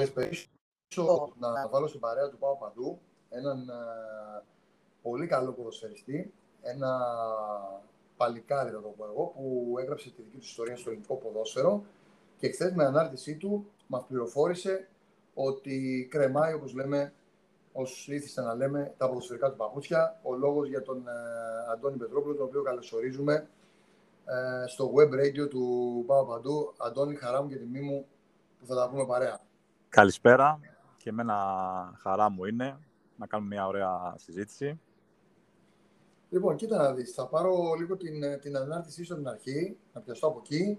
καλησπέρισω να βάλω στην παρέα του Πάου Παντού έναν ε, πολύ καλό ποδοσφαιριστή, ένα παλικάρι, θα το πω εγώ, που έγραψε τη δική του ιστορία στο ελληνικό ποδόσφαιρο και χθες με ανάρτησή του μας πληροφόρησε ότι κρεμάει, όπως λέμε, όσου ήθιστε να λέμε, τα ποδοσφαιρικά του παπούτσια. Ο λόγος για τον ε, Αντώνη Πετρόπουλο, τον οποίο καλωσορίζουμε ε, στο web radio του Πάου Παντού. Αντώνη, χαρά μου και τιμή μου που θα τα πούμε παρέα. Καλησπέρα και εμένα χαρά μου είναι να κάνουμε μια ωραία συζήτηση. Λοιπόν, κοίτα να δεις, θα πάρω λίγο την, την ανάρτησή σου από την αρχή, να πιαστώ από εκεί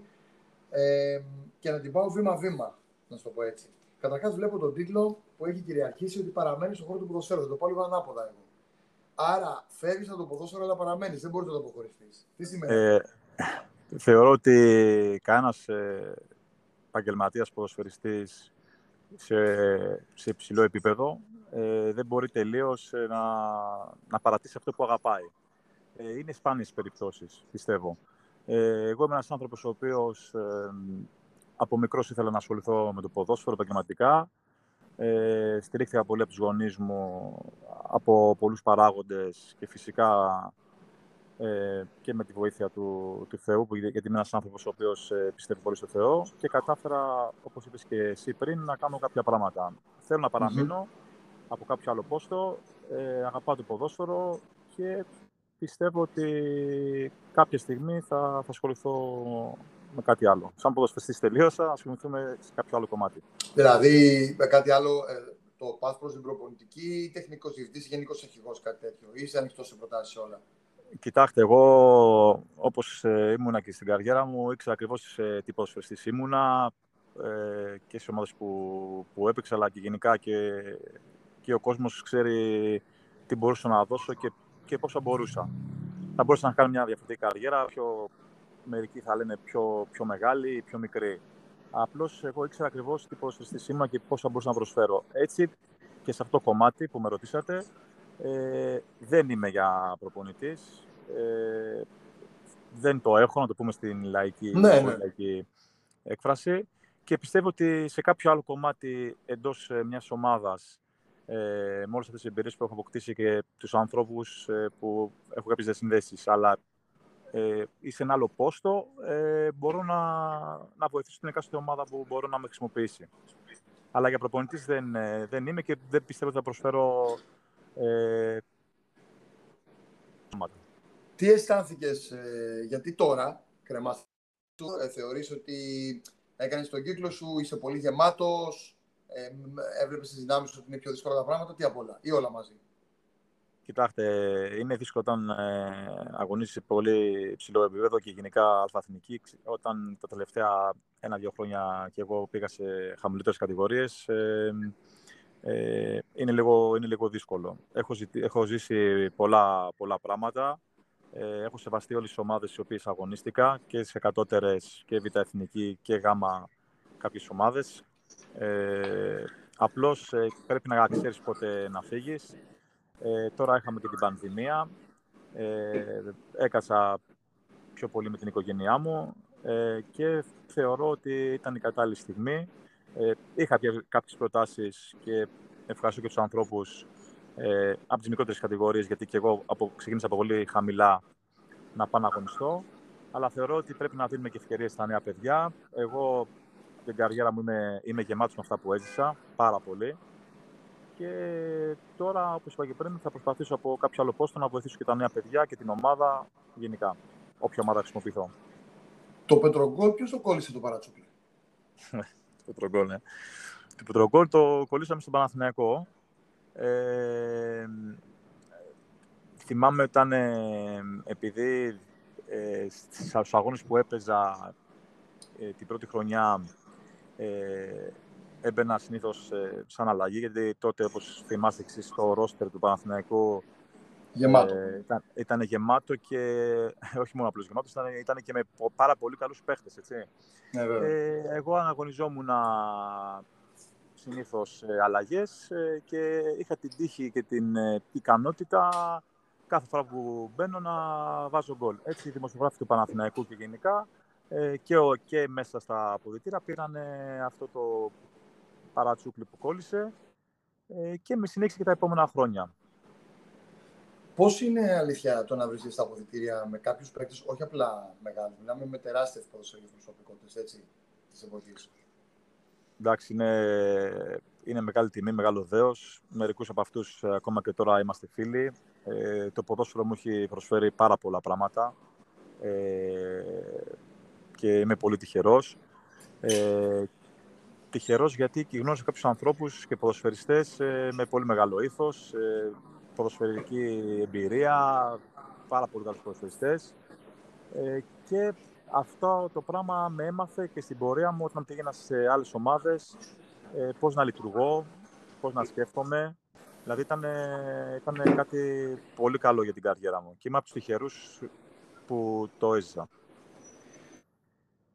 ε, και να την πάω βήμα-βήμα, να σου το πω έτσι. Καταρχάς, βλέπω τον τίτλο που έχει κυριαρχήσει ότι παραμένεις στον χώρο του ποδοσφαίρου. Θα το πάω λίγο ανάποδα εγώ. Άρα, φεύγεις από το ποδόσφαιρο, αλλά παραμένεις. Δεν μπορείς να το αποχωριστείς. Τι σημαίνει. Ε, θεωρώ ότι κανένας ε, επαγγελματίας ποδοσφαιριστής σε, σε υψηλό επίπεδο ε, δεν μπορεί τελείως ε, να, να παρατήσει αυτό που αγαπάει. Ε, είναι σπάνιες περιπτώσεις, πιστεύω. Ε, εγώ είμαι ένας άνθρωπος ο οποίος ε, από μικρός ήθελα να ασχοληθώ με το ποδόσφαιρο επαγγελματικά. Ε, στηρίχθηκα πολύ από τους γονείς μου, από πολλούς παράγοντες και φυσικά ε, και με τη βοήθεια του, του Θεού, που, γιατί είμαι ένας άνθρωπος ο οποίος ε, πιστεύει πολύ στο Θεό και κατάφερα, όπως είπες και εσύ πριν, να κάνω κάποια πράγματα. Θέλω να παραμεινω από κάποιο άλλο πόστο, ε, αγαπάω το ποδόσφαιρο και πιστεύω ότι κάποια στιγμή θα, θα ασχοληθώ με κάτι άλλο. Σαν ποδοσφαιριστής τελείωσα, ασχοληθούμε σε κάποιο άλλο κομμάτι. Δηλαδή, με κάτι άλλο, ε, το πας προς την προπονητική, τεχνικός διευθυντής, γενικός αρχηγός, κάτι τέτοιο. Είσαι ανοιχτός σε προτάσεις όλα. Κοιτάξτε, εγώ όπως ε, ήμουνα και στην καριέρα μου, ήξερα ακριβώς ε, τι ποδοσφαιριστής ήμουνα ε, και στις ομάδες που, που έπαιξα, αλλά και γενικά και, και ο κόσμος ξέρει τι μπορούσα να δώσω και, και πόσα μπορούσα. Θα μπορούσα να κάνω μια διαφορετική καριέρα, πιο, μερικοί θα λένε πιο, πιο μεγάλη ή πιο μικρή. Απλώς εγώ ήξερα ακριβώς τι ποδοσφαιριστής ήμουν και πόσα μπορούσα να προσφέρω. Έτσι και σε αυτό το κομμάτι που με ρωτήσατε, ε, δεν είμαι για προπονητής. Ε, δεν το έχω, να το πούμε στην λαϊκή, ναι, ναι. λαϊκή έκφραση. Και πιστεύω ότι σε κάποιο άλλο κομμάτι εντός ε, μιας ομάδας, ε, με όλες αυτές τις εμπειρίες που έχω αποκτήσει και τους ανθρώπους ε, που έχω κάποιες διασυνδέσεις, αλλά ε, ή σε ένα άλλο πόστο, ε, μπορώ να, να βοηθήσω την εκάστοτε ομάδα που μπορώ να με χρησιμοποιήσει. Αλλά για προπονητής δεν, ε, δεν είμαι και δεν πιστεύω ότι θα προσφέρω ε, Τι αισθάνθηκες, ε, γιατί τώρα κρεμάς, ε, θεωρείς ότι έκανες τον κύκλο σου, είσαι πολύ γεμάτος, ε, έβλεπες τις δυνάμεις σου ότι είναι πιο δύσκολα τα πράγματα, τι απ' όλα, ή όλα μαζί; Κοιτάξτε, είναι δύσκολο όταν ε, αγωνίζεις σε πολύ υψηλό επίπεδο και γενικά αλφαθηνική. Όταν τα τελευταία ένα-δύο χρόνια και εγώ πήγα σε χαμηλότερες κατηγορίες, ε, ε, είναι, λίγο, είναι λίγο δύσκολο. Έχω, έχω ζήσει πολλά, πολλά πράγματα. Ε, έχω σεβαστεί όλες τις ομάδες στις οποίες αγωνίστηκα και σε κατώτερες και β' εθνική και γ' κάποιες ομάδες. Ε, απλώς ε, πρέπει να ξέρεις πότε να φύγεις. Ε, τώρα είχαμε και την πανδημία. Ε, έκασα πιο πολύ με την οικογένειά μου ε, και θεωρώ ότι ήταν η κατάλληλη στιγμή ε, είχα κάποιες προτάσεις και ευχαριστώ και τους ανθρώπους ε, από τις μικρότερες κατηγορίες, γιατί και εγώ από, ξεκίνησα από πολύ χαμηλά να πάω να αγωνιστώ. Αλλά θεωρώ ότι πρέπει να δίνουμε και ευκαιρίες στα νέα παιδιά. Εγώ την καριέρα μου είμαι, είμαι γεμάτος με αυτά που έζησα, πάρα πολύ. Και τώρα, όπως είπα και πριν, θα προσπαθήσω από κάποιο άλλο πόστο να βοηθήσω και τα νέα παιδιά και την ομάδα γενικά, όποια ομάδα χρησιμοποιηθώ. Το Πετρογκόλ, ποιος το κόλλησε το παρατσούκλι. το Πετρογκόλ, ναι. Το Πετρογκόλ το κολλήσαμε στον Παναθηναϊκό. Ε, θυμάμαι ήταν επειδή ε, στους αγώνες που έπαιζα ε, την πρώτη χρονιά ε, έμπαινα συνήθως ε, σαν αλλαγή, γιατί τότε, όπως θυμάστε εσείς, το ρόστερ του Παναθηναϊκού Γεμάτο. Ε, ήταν, ήταν, γεμάτο και όχι μόνο απλώς γεμάτο, ήταν, ήταν και με πάρα πολύ καλούς παίχτες, έτσι. Ναι, ε, εγώ αναγωνιζόμουν συνήθως ε, αλλαγές ε, και είχα την τύχη και την ε, ικανότητα κάθε φορά που μπαίνω να βάζω γκολ. Έτσι οι δημοσιογράφοι του Παναθηναϊκού και γενικά ε, και, ο, και μέσα στα αποδητήρα πήραν αυτό το παρατσούκλι που κόλλησε ε, και με συνέχισε και τα επόμενα χρόνια. Πώς είναι αλήθεια το να βρίσκεται στα αποδητήρια με κάποιους παίκτες, όχι απλά μεγάλους, μιλάμε με τεράστιες ποδοσφαιρικές προσωπικότητες της εποχής; Εντάξει, είναι, είναι μεγάλη τιμή, μεγάλο δέος. Μερικούς από αυτούς ε, ακόμα και τώρα είμαστε φίλοι. Ε, το ποδόσφαιρο μου έχει προσφέρει πάρα πολλά πράγματα ε, και είμαι πολύ τυχερός. Ε, τυχερός γιατί γνώρισα κάποιους ανθρώπους και ποδοσφαιριστές ε, με πολύ μεγάλο ήθος, ε, ποδοσφαιρική εμπειρία, πάρα πολύ καλούς ποδοσφαιριστές ε, και αυτό το πράγμα με έμαθε και στην πορεία μου όταν πήγαινα σε άλλες ομάδες ε, πώς να λειτουργώ, πώς να σκέφτομαι. Δηλαδή ήταν, ήταν κάτι πολύ καλό για την καριέρα μου και είμαι από τους τυχερούς που το έζησα.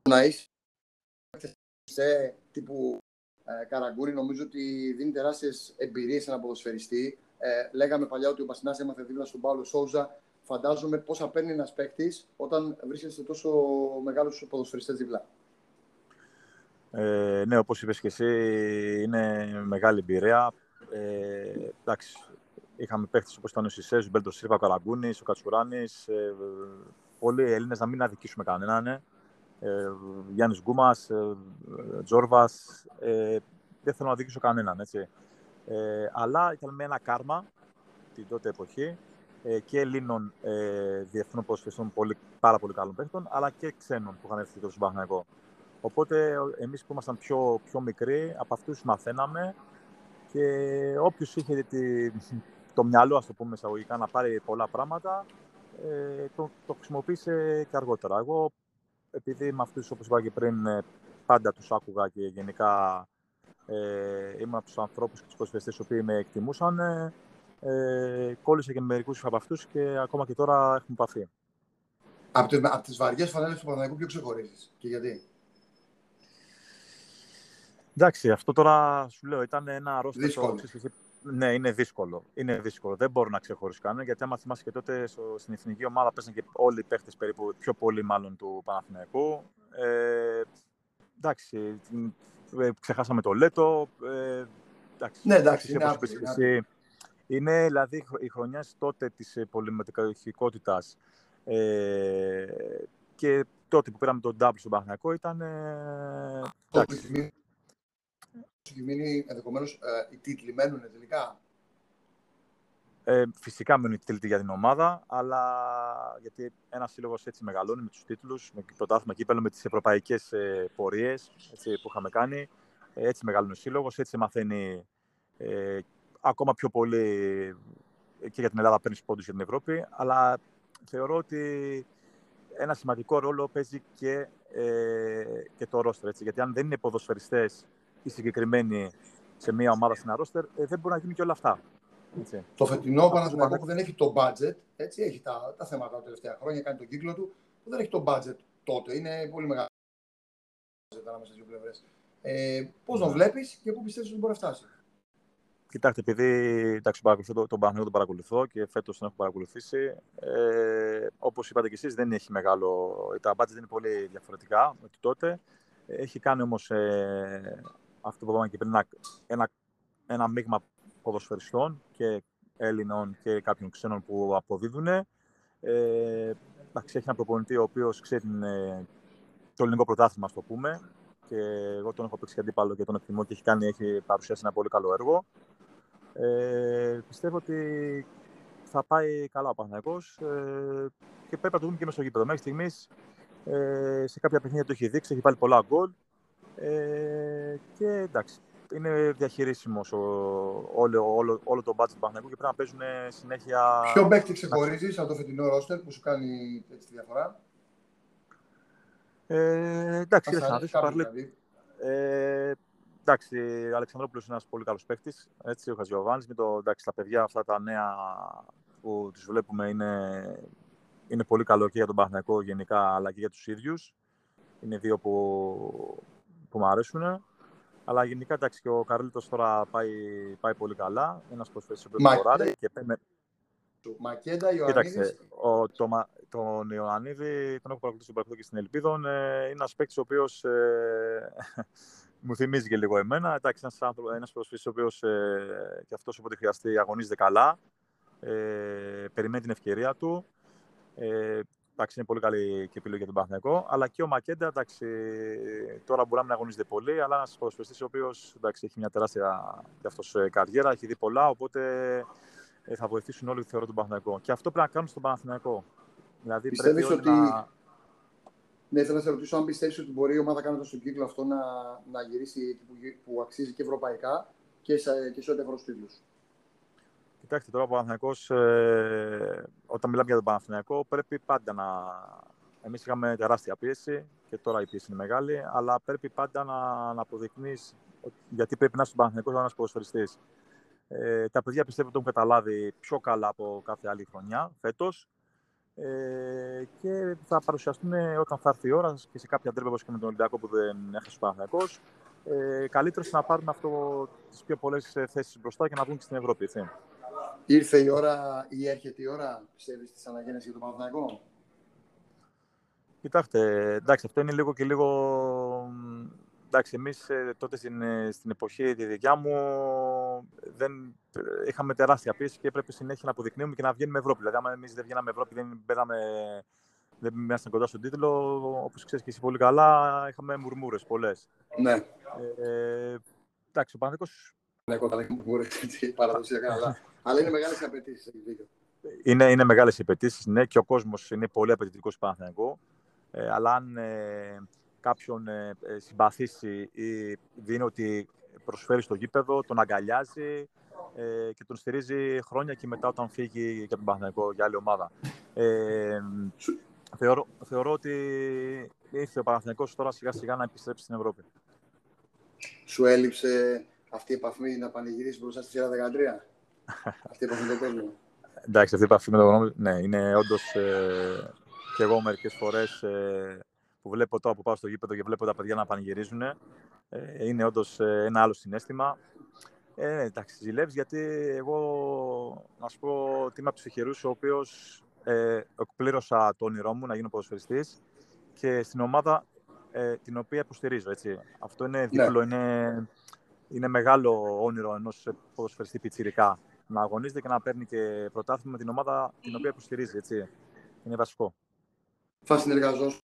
Να είσαι σε τύπου ε, Καραγκούρη, νομίζω ότι δίνει τεράστιες εμπειρίες σε ένα ποδοσφαιριστή. Ε, λέγαμε παλιά ότι ο Πασινά έμαθε δίπλα στον Παύλο Σόουζα. Φαντάζομαι πόσα παίρνει ένας παίκτης όταν βρίσκεσαι τόσο μεγάλου ποδοσφαιριστές δίπλα. Ε, ναι, όπως είπες και εσύ, είναι μεγάλη εμπειρία. Ε, εντάξει, είχαμε παίχτες όπως ήταν ο Σισές, ο Μπέλτος Σίρβα, ο Καραγκούνης, ο Κατσουράνης. Ε, πολλοί Έλληνες να μην αδικήσουμε κανέναν. Ε, ε Γιάννης Γκούμας, ε, Τζόρβας. Ε, δεν θέλω να αδικήσω κανέναν, έτσι. Ε, αλλά ήταν με ένα κάρμα την τότε εποχή ε, και Ελλήνων ε, διεθνών ποδοσφαιριστών πολύ, πάρα πολύ καλών παίχτων, αλλά και ξένων που είχαν έρθει στον Παναγενικό. Οπότε εμείς που ήμασταν πιο, πιο μικροί, από αυτούς μαθαίναμε και όποιος είχε τη, το μυαλό, ας το πούμε εισαγωγικά, να πάρει πολλά πράγματα, ε, το, το χρησιμοποίησε και αργότερα. Εγώ, επειδή με αυτούς, όπως είπα και πριν, ε, πάντα τους άκουγα και γενικά ε, ήμουν από τους ανθρώπους και τους προσφεστές οι οποίοι με εκτιμούσαν, ε, ε, κόλλησα και με μερικούς από αυτούς και ακόμα και τώρα έχουμε παθεί. Από, τις, από τις βαριές φανέλες του Παναγικού ποιο ξεχωρίζεις και γιατί; Εντάξει, αυτό τώρα σου λέω ήταν ένα αρρώστιο. Δύσκολο. Ναι, είναι δύσκολο. Είναι δύσκολο. Δεν μπορώ να ξεχωρίσω κανένα γιατί άμα θυμάσαι και τότε στο, στην εθνική ομάδα πέσαν και όλοι οι παίχτες περίπου πιο πολύ μάλλον του Παναθηναϊκού. Ε, εντάξει, ε, ξεχάσαμε το Λέτο. Ε, εντάξει, ναι, εντάξει, είναι, άπτυ, είναι, είναι δηλαδή οι χρονιές τότε της πολυμετρικότητα ε, και τότε που πήραμε τον Double στον Παναθηναϊκό ήταν. Ε, εντάξει, συγκεκριμένοι ενδεχομένως ε, οι τίτλοι μένουν τελικά; Ε, φυσικά μένουν οι τίτλοι για την ομάδα, αλλά γιατί ένας σύλλογος έτσι μεγαλώνει με τους τίτλους, με το πρωτάθλημα κύπελο, με τις ευρωπαϊκές ε, πορείες που είχαμε κάνει. Ε, έτσι μεγαλώνει ο σύλλογος, έτσι μαθαίνει ε, ακόμα πιο πολύ και για την Ελλάδα παίρνεις πόντους για την Ευρώπη. Αλλά θεωρώ ότι ένα σημαντικό ρόλο παίζει και, ε, και το ρόστερ. Γιατί αν δεν είναι ποδοσφαιριστές οι συγκεκριμένοι σε μια ομάδα στην αρρώστερ, ε, δεν μπορεί να γίνει και όλα αυτά. Έτσι. Το φετινό Παναθηναϊκό που δεν έχει το budget, έτσι, έχει τα, τα θέματα τα τελευταία χρόνια, κάνει τον κύκλο του, που δεν έχει το budget τότε. Είναι πολύ μεγάλο ανάμεσα στις δύο πλευρές. Ε, Πώς τον ναι. βλέπεις και πού πιστεύεις ότι μπορεί να φτάσει; Κοιτάξτε, επειδή εντάξει, παρακολουθώ, τον, τον Παναγιώτο τον παρακολουθώ και φέτος τον έχω παρακολουθήσει. Ε, Όπως είπατε και εσείς, δεν έχει μεγάλο. Τα budget είναι πολύ διαφορετικά με τότε. Έχει κάνει όμως ε, αυτό που είπαμε και πριν, ένα, ένα, ένα μείγμα ποδοσφαιριστών και Έλληνων και κάποιων ξένων που αποδίδουν. Ε, έχει ένα προπονητή ο οποίος ξέρει ε, το ελληνικό πρωτάθλημα, ας το πούμε. Και εγώ τον έχω παίξει και αντίπαλο και τον εκτιμώ και έχει, κάνει, έχει παρουσιάσει ένα πολύ καλό έργο. Ε, πιστεύω ότι θα πάει καλά ο Παναθηναϊκός ε, και πρέπει να το δούμε και μέσα στο γήπεδο. Μέχρι στιγμής ε, σε κάποια παιχνίδια το έχει δείξει, έχει βάλει πολλά γκολ. Ε, και εντάξει, είναι διαχειρίσιμος όλο, όλο, όλο το budget του Παναγικού και πρέπει να παίζουν συνέχεια. Ποιο παίκτη ξεχωρίζεις από το φετινό ρόστερ που σου κάνει έτσι τη διαφορά; Ε, εντάξει, δεν θα δεις, δηλαδή. ε, εντάξει, ο Αλεξανδρόπουλος είναι ένας πολύ καλός παίκτης, έτσι, ο Χαζιωβάνης, με το, εντάξει, τα παιδιά αυτά τα νέα που τους βλέπουμε είναι, είναι πολύ καλό και για τον Παναγικό γενικά, αλλά και για τους ίδιους. Είναι δύο που που μου αρέσουν. Αλλά γενικά εντάξει και ο Καρλίτος τώρα πάει, πάει πολύ καλά. Ένας προσφέρει που μποράρει. Και με... Μακέντα, Ιωαννίδης. Κοίταξε, ο, το, τον Ιωαννίδη τον έχω παρακολουθήσει στον και στην Ελπίδα. Ε, είναι ένας παίκτης ο οποίος ε, μου θυμίζει και λίγο εμένα. Εντάξει, ένας, άνθρωπος, ένας προσφύσης ο οποίος ε, και αυτός όποτε χρειαστεί αγωνίζεται καλά, ε, περιμένει την ευκαιρία του. Ε, εντάξει, είναι πολύ καλή και επιλογή για τον Παναθηναϊκό. Αλλά και ο Μακέντα, εντάξει, τώρα μπορεί να μην αγωνίζεται πολύ, αλλά ένας ποδοσφαιριστής ο οποίος έχει μια τεράστια και αυτός, ε, καριέρα, έχει δει πολλά, οπότε ε, θα βοηθήσουν όλοι θεωρώ τον Παναθηναϊκό. Και αυτό πρέπει να κάνουν στον Παναθηναϊκό. Δηλαδή, Πιστεύεις ότι... Να... Ναι, θέλω να σε ρωτήσω αν πιστεύεις ότι μπορεί η ομάδα κάνοντας τον κύκλο αυτό να, να γυρίσει που, που αξίζει και ευρωπαϊκά και σε, και σε ό,τι αφορά τίτλους. Κοιτάξτε, τώρα ο Παναθηναϊκός, ε, όταν μιλάμε για τον Παναθηναϊκό, πρέπει πάντα να... Εμείς είχαμε τεράστια πίεση και τώρα η πίεση είναι μεγάλη, αλλά πρέπει πάντα να, να αποδεικνύεις γιατί πρέπει να είσαι στον Παναθηναϊκό ένας ποδοσφαιριστής. Ε, τα παιδιά πιστεύω ότι έχουν καταλάβει πιο καλά από κάθε άλλη χρονιά, φέτος. Ε, και θα παρουσιαστούν όταν θα έρθει η ώρα και σε κάποια τρέπε όπως και με τον Ολυμπιακό που δεν έχασε ο Παναθηναϊκός. Ε, καλύτερος να πάρουν αυτό τις πιο πολλές θέσεις μπροστά και να βγουν και στην Ευρώπη. Έτσι. Ήρθε η ώρα ή έρχεται η ώρα, πιστεύεις, της αναγέννησης για τον Παναθηναϊκό; Κοιτάξτε, εντάξει, αυτό είναι λίγο και λίγο... Εντάξει, εμείς ε, τότε στην, ε, στην εποχή τη δικιά μου δεν, είχαμε τεράστια πίεση και έπρεπε συνέχεια να αποδεικνύουμε και να βγαίνουμε Ευρώπη. Δηλαδή, άμα εμείς δεν βγαίναμε Ευρώπη, δεν μπαίναμε δεν ήμασταν κοντά στον τίτλο, όπως ξέρεις και εσύ πολύ καλά, είχαμε μουρμούρες πολλές. Ναι. Ε, εντάξει, ο Παναθηναϊκός... Ναι, κοντά δεν μουρμούρες, παραδοσιακά, αλλά αλλά είναι μεγάλες απαιτήσεις. Είναι, είναι μεγάλες απαιτήσεις, ναι, και ο κόσμος είναι πολύ απαιτητικός στο Παναθηναϊκό. Ε, αλλά αν ε, κάποιον ε, ε, συμπαθήσει ή δίνει ότι προσφέρει στο γήπεδο, τον αγκαλιάζει ε, και τον στηρίζει χρόνια και μετά όταν φύγει για τον Παναθηναϊκό για άλλη ομάδα. Ε, θεωρώ, θεωρώ ότι ήρθε ο Παναθηναϊκός τώρα σιγά σιγά να επιστρέψει στην Ευρώπη. Σου έλειψε αυτή η επαφή να πανηγυρίσει μπροστά στη σειρά 13? Αυτή η επαφή με τον κόσμο. Εντάξει, αυτή η επαφή με τον κόσμο, ναι, είναι όντως ε, και εγώ μερικές φορές ε, που βλέπω τώρα που πάω στο γήπεδο και βλέπω τα παιδιά να πανηγυρίζουν. Ε, είναι όντως ε, ένα άλλο συνέστημα. Ε, ναι, εντάξει, ζηλεύεις γιατί εγώ, να σου πω, ότι είμαι από τους τυχερού ο οποίος ε, εκπλήρωσα το όνειρό μου να γίνω ποδοσφαιριστής και στην ομάδα ε, την οποία υποστηρίζω. Έτσι. Αυτό είναι ναι. δίπλο, είναι, είναι μεγάλο όνειρο ενός ποδοσφαιριστή πιτσιρικά να αγωνίζεται και να παίρνει και πρωτάθλημα με την ομάδα την οποία υποστηρίζει. Έτσι. Είναι βασικό. Θα συνεργαζόσουν.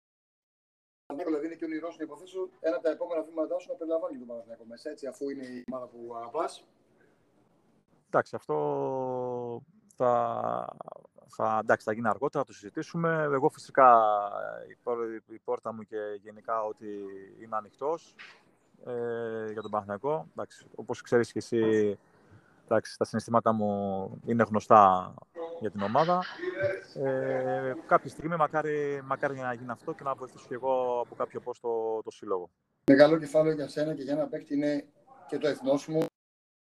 Δηλαδή είναι και όνειρό να υποθέσω ένα από τα επόμενα βήματά σου να περιλαμβάνει τον Παναθηναϊκό μέσα, έτσι, αφού είναι η ομάδα που αγαπάς. Εντάξει, αυτό θα, θα, εντάξει, θα γίνει αργότερα, θα το συζητήσουμε. Εγώ φυσικά η, πόρτα μου και γενικά ότι είμαι ανοιχτός ε, για τον Παναθηναϊκό. Εντάξει, όπως ξέρεις και εσύ, εντάξει, τα συναισθήματα μου είναι γνωστά για την ομάδα. Ε, κάποια στιγμή μακάρι, μακάρι να γίνει αυτό και να βοηθήσω και εγώ από κάποιο πώ το, το σύλλογο. Μεγάλο κεφάλαιο για σένα και για ένα παίκτη είναι και το εθνός μου,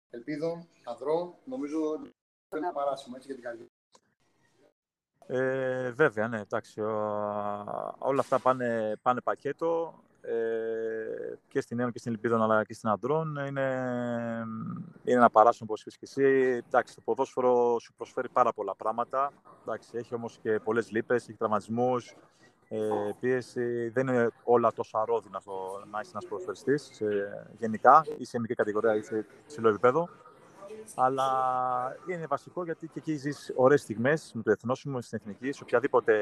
ελπίδων, ανδρών. Νομίζω ότι είναι παράσιμο έτσι για την καρδιά. Ε, βέβαια, ναι, εντάξει. όλα αυτά πάνε, πάνε πακέτο ε, και στην Νέων και στην Ελπίδων αλλά και στην Αντρών είναι, είναι ένα παράσιμο όπως είπες και εσύ. Εντάξει, το ποδόσφαιρο σου προσφέρει πάρα πολλά πράγματα. Εντάξει, έχει όμως και πολλές λύπες, έχει τραυματισμούς, ε, πίεση. Δεν είναι όλα τόσο αρρώδινα στο να είσαι ένας ποδοσφαιριστής γενικά ή σε μικρή κατηγορία ή σε ψηλό επίπεδο. Αλλά είναι βασικό γιατί και εκεί ζεις ωραίες στιγμές με το εθνόσημο, στην εθνική, σε οποιαδήποτε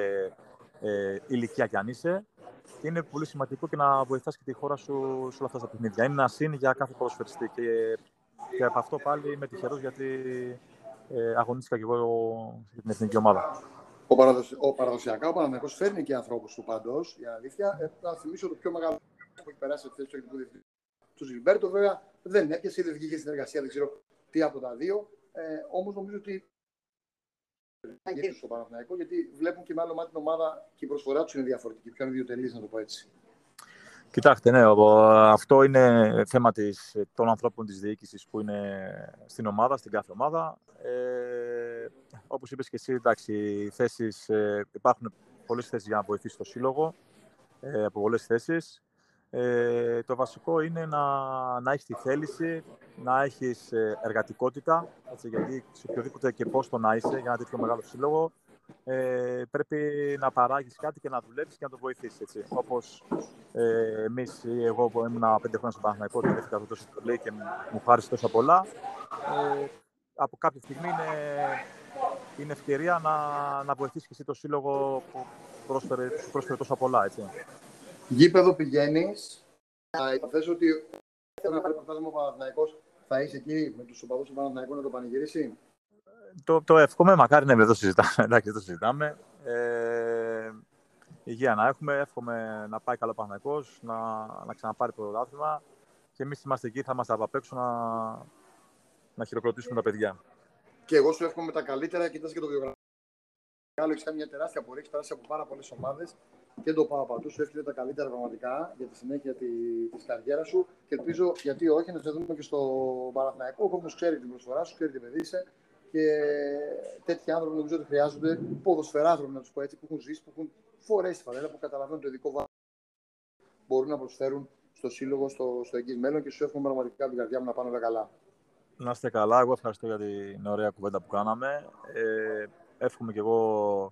ε, ηλικία κι αν είσαι είναι πολύ σημαντικό και να βοηθάς και τη χώρα σου σε όλα αυτά τα παιχνίδια. Είναι ένα σύν για κάθε ποδοσφαιριστή. Και, και από αυτό πάλι είμαι τυχερός γιατί ε, αγωνίστηκα και εγώ στην εθνική ομάδα. Ο, παραδοσ... ο παραδοσιακά ο Παναγενικό φέρνει και ανθρώπους του παντό. Για αλήθεια, ε, θα θυμίσω το πιο μεγάλο που έχει περάσει αυτή τη θέση του διευθυντή του Ζιλμπέρτο. Βέβαια δεν έπιασε, δεν βγήκε στην εργασία, δεν ξέρω τι από τα δύο. Ε, Όμως νομίζω ότι στο Παναθηναϊκό, γιατί βλέπουν και με άλλο μάτι την ομάδα και η προσφορά τους είναι διαφορετική. Πιο ιδιωτελή, να το πω έτσι. Κοιτάξτε, ναι, αυτό είναι θέμα της, των ανθρώπων της διοίκησης που είναι στην ομάδα, στην κάθε ομάδα. Ε, όπως είπες και εσύ, εντάξει, θέσεις, ε, υπάρχουν πολλές θέσεις για να βοηθήσει το σύλλογο, ε, από πολλές θέσεις. Ε, το βασικό είναι να, να έχεις τη θέληση, να έχεις ε, εργατικότητα, έτσι, γιατί σε οποιοδήποτε και πώς το να είσαι για ένα τέτοιο μεγάλο σύλλογο, ε, πρέπει να παράγεις κάτι και να δουλέψεις και να το βοηθήσεις. Έτσι. Όπως ε, εμείς, εγώ που ήμουν πέντε χρόνια στο Παναθηναϊκό και έφυγα τόσο πολύ και μου χάρισε τόσα πολλά, ε, από κάποια στιγμή είναι, είναι ευκαιρία να, να βοηθήσεις και εσύ το σύλλογο που πρόσφερε, σου πρόσφερε τόσα πολλά. Έτσι. Γήπεδο πηγαίνεις. Υποθέσω ότι θέλω να πάρει πρωτάθλημα ο Παναθηναϊκός θα είσαι εκεί με τους οπαδούς του Παναθηναϊκού να το πανηγυρίσει; Το, το εύχομαι, μακάρι να το συζητάμε. Εντάξει, το συζητάμε. Ε, υγεία να έχουμε, εύχομαι να πάει καλό Παναθηναϊκός, να, να ξαναπάρει το πρωτάθλημα και εμείς είμαστε εκεί, θα είμαστε από απ' έξω να, να χειροκροτήσουμε τα παιδιά. Και εγώ σου εύχομαι τα καλύτερα, κοιτάς και το βιογραφικό. Έχει κάνει μια τεράστια πορεία, έχει περάσει από πάρα πολλές ομάδες και το πάω παντού. Σου εύχομαι τα καλύτερα πραγματικά για τη συνέχεια τη της καριέρας σου και ελπίζω γιατί όχι να σε δούμε και στο Παναθηναϊκό. Ο κόσμος ξέρει την προσφορά σου, ξέρει τι παιδί είσαι και τέτοιοι άνθρωποι νομίζω ότι χρειάζονται ποδοσφαιράνθρωποι, να τους πω έτσι, που έχουν ζήσει, που έχουν φορέσει τη φανέλα, που καταλαβαίνουν το ειδικό βάρο μπορούν να προσφέρουν στο σύλλογο στο, στο εγγύς μέλλον και σου εύχομαι πραγματικά την καρδιά μου να πάνε όλα καλά. Να είστε καλά. Εγώ ευχαριστώ για την ωραία κουβέντα που κάναμε. Ε, εύχομαι κι εγώ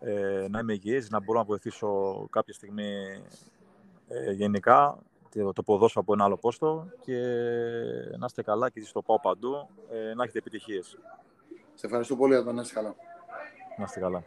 ε, να είμαι υγιής, να μπορώ να βοηθήσω κάποια στιγμή ε, γενικά το, το ποδόσφαιρο από ένα άλλο πόστο και να είστε καλά και στο πάω παντού, ε, να έχετε επιτυχίες. Σε ευχαριστώ πολύ, Αντώνη. Να είστε καλά. Να είστε καλά.